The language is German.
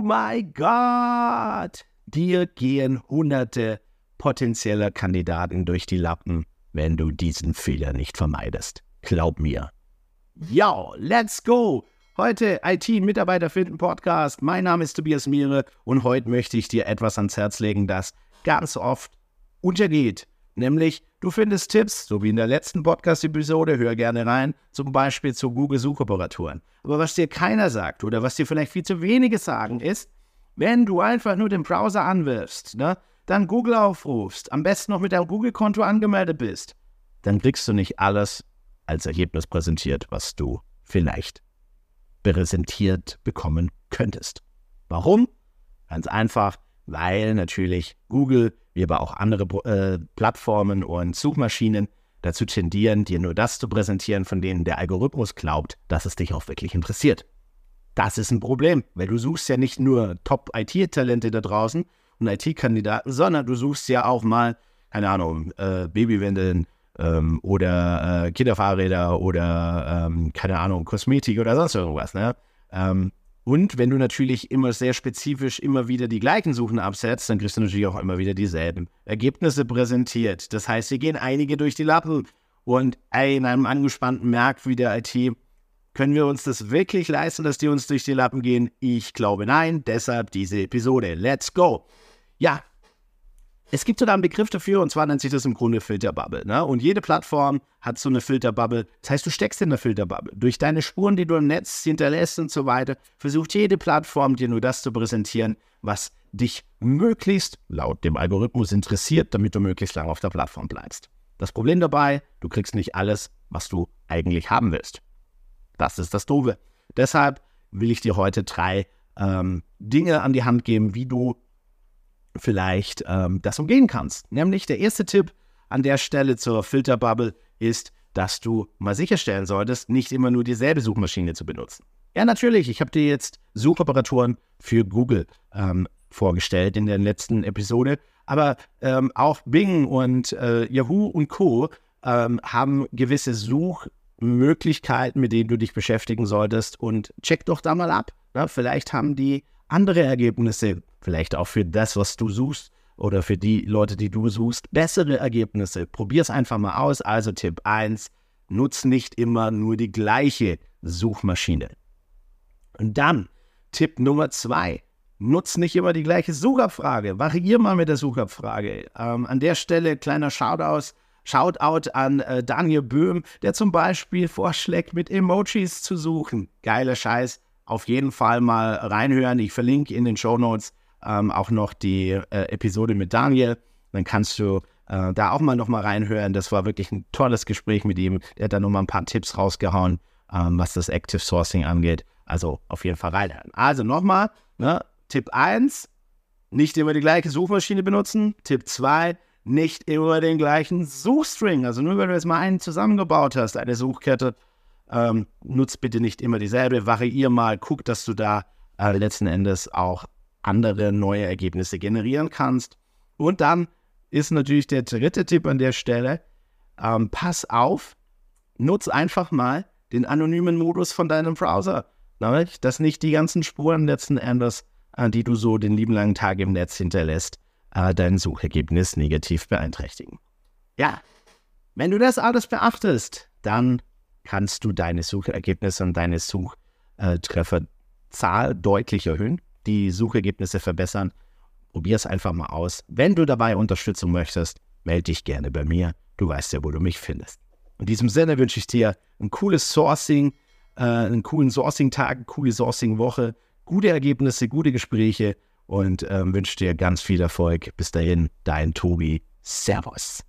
Oh mein Gott! Dir gehen hunderte potenzieller Kandidaten durch die Lappen, wenn du diesen Fehler nicht vermeidest. Glaub mir. Ja, let's go! Heute IT-Mitarbeiter finden Podcast. Mein Name ist Tobias Miere und heute möchte ich dir etwas ans Herz legen, das ganz oft untergeht. Nämlich, du findest Tipps, so wie in der letzten Podcast-Episode, hör gerne rein, zum Beispiel zu Google-Suchoperatoren. Aber was dir keiner sagt oder was dir vielleicht viel zu wenige sagen, ist, wenn du einfach nur den Browser anwirfst, ne, dann Google aufrufst, am besten noch mit deinem Google-Konto angemeldet bist, dann kriegst du nicht alles als Ergebnis präsentiert, was du vielleicht präsentiert bekommen könntest. Warum? Ganz einfach, weil natürlich Google, wie aber auch andere äh, Plattformen und Suchmaschinen dazu tendieren, dir nur das zu präsentieren, von denen der Algorithmus glaubt, dass es dich auch wirklich interessiert. Das ist ein Problem, weil du suchst ja nicht nur Top-IT-Talente da draußen und IT-Kandidaten, sondern du suchst ja auch mal, keine Ahnung, äh, Babywindeln ähm, oder äh, Kinderfahrräder oder, ähm, keine Ahnung, Kosmetik oder sonst irgendwas. Ne? Ähm, und wenn du natürlich immer sehr spezifisch immer wieder die gleichen Suchen absetzt, dann kriegst du natürlich auch immer wieder dieselben Ergebnisse präsentiert. Das heißt, hier gehen einige durch die Lappen. Und in einem angespannten Markt wie der IT können wir uns das wirklich leisten, dass die uns durch die Lappen gehen? Ich glaube nein. Deshalb diese Episode. Let's go. Ja, es gibt sogar einen Begriff dafür und zwar nennt sich das im Grunde Filterbubble. Ne? Und jede Plattform hat so eine Filterbubble. Das heißt, du steckst in der Filterbubble. Durch deine Spuren, die du im Netz hinterlässt und so weiter, versucht jede Plattform dir nur das zu präsentieren, was dich möglichst laut dem Algorithmus interessiert, damit du möglichst lange auf der Plattform bleibst. Das Problem dabei, du kriegst nicht alles, was du eigentlich haben willst. Das ist das Doofe. Deshalb will ich dir heute drei ähm, Dinge an die Hand geben, wie du vielleicht ähm, das umgehen kannst. Nämlich der erste Tipp an der Stelle zur Filterbubble ist, dass du mal sicherstellen solltest, nicht immer nur dieselbe Suchmaschine zu benutzen. Ja, natürlich, ich habe dir jetzt Suchoperatoren für Google ähm, vorgestellt in der letzten Episode, aber ähm, auch Bing und äh, Yahoo und Co. Ähm, haben gewisse Suchmöglichkeiten, mit denen du dich beschäftigen solltest und check doch da mal ab. Na, vielleicht haben die andere Ergebnisse, vielleicht auch für das, was du suchst oder für die Leute, die du suchst, bessere Ergebnisse. Probier es einfach mal aus. Also Tipp 1, nutz nicht immer nur die gleiche Suchmaschine. Und dann Tipp Nummer 2, nutz nicht immer die gleiche Suchabfrage. Variier mal mit der Suchabfrage. Ähm, an der Stelle kleiner Shoutout, Shoutout an äh, Daniel Böhm, der zum Beispiel vorschlägt, mit Emojis zu suchen. Geiler Scheiß auf jeden Fall mal reinhören. Ich verlinke in den Show Notes ähm, auch noch die äh, Episode mit Daniel. Dann kannst du äh, da auch mal noch mal reinhören. Das war wirklich ein tolles Gespräch mit ihm. Der hat da noch mal ein paar Tipps rausgehauen, ähm, was das Active Sourcing angeht. Also auf jeden Fall reinhören. Also nochmal, ne? Tipp 1, nicht immer die gleiche Suchmaschine benutzen. Tipp 2, nicht immer den gleichen Suchstring. Also nur wenn du jetzt mal einen zusammengebaut hast, eine Suchkette, ähm, nutz bitte nicht immer dieselbe, variier mal, guck, dass du da äh, letzten Endes auch andere neue Ergebnisse generieren kannst. Und dann ist natürlich der dritte Tipp an der Stelle, ähm, pass auf, nutz einfach mal den anonymen Modus von deinem Browser. Nämlich, dass nicht die ganzen Spuren letzten Endes, äh, die du so den lieben langen Tag im Netz hinterlässt, äh, dein Suchergebnis negativ beeinträchtigen. Ja, wenn du das alles beachtest, dann kannst du deine Suchergebnisse und deine Suchtrefferzahl deutlich erhöhen, die Suchergebnisse verbessern. Probier es einfach mal aus. Wenn du dabei Unterstützung möchtest, melde dich gerne bei mir. Du weißt ja, wo du mich findest. In diesem Sinne wünsche ich dir ein cooles Sourcing, äh, einen coolen Sourcing-Tag, eine coole Sourcing-Woche, gute Ergebnisse, gute Gespräche und äh, wünsche dir ganz viel Erfolg. Bis dahin, dein Tobi. Servus.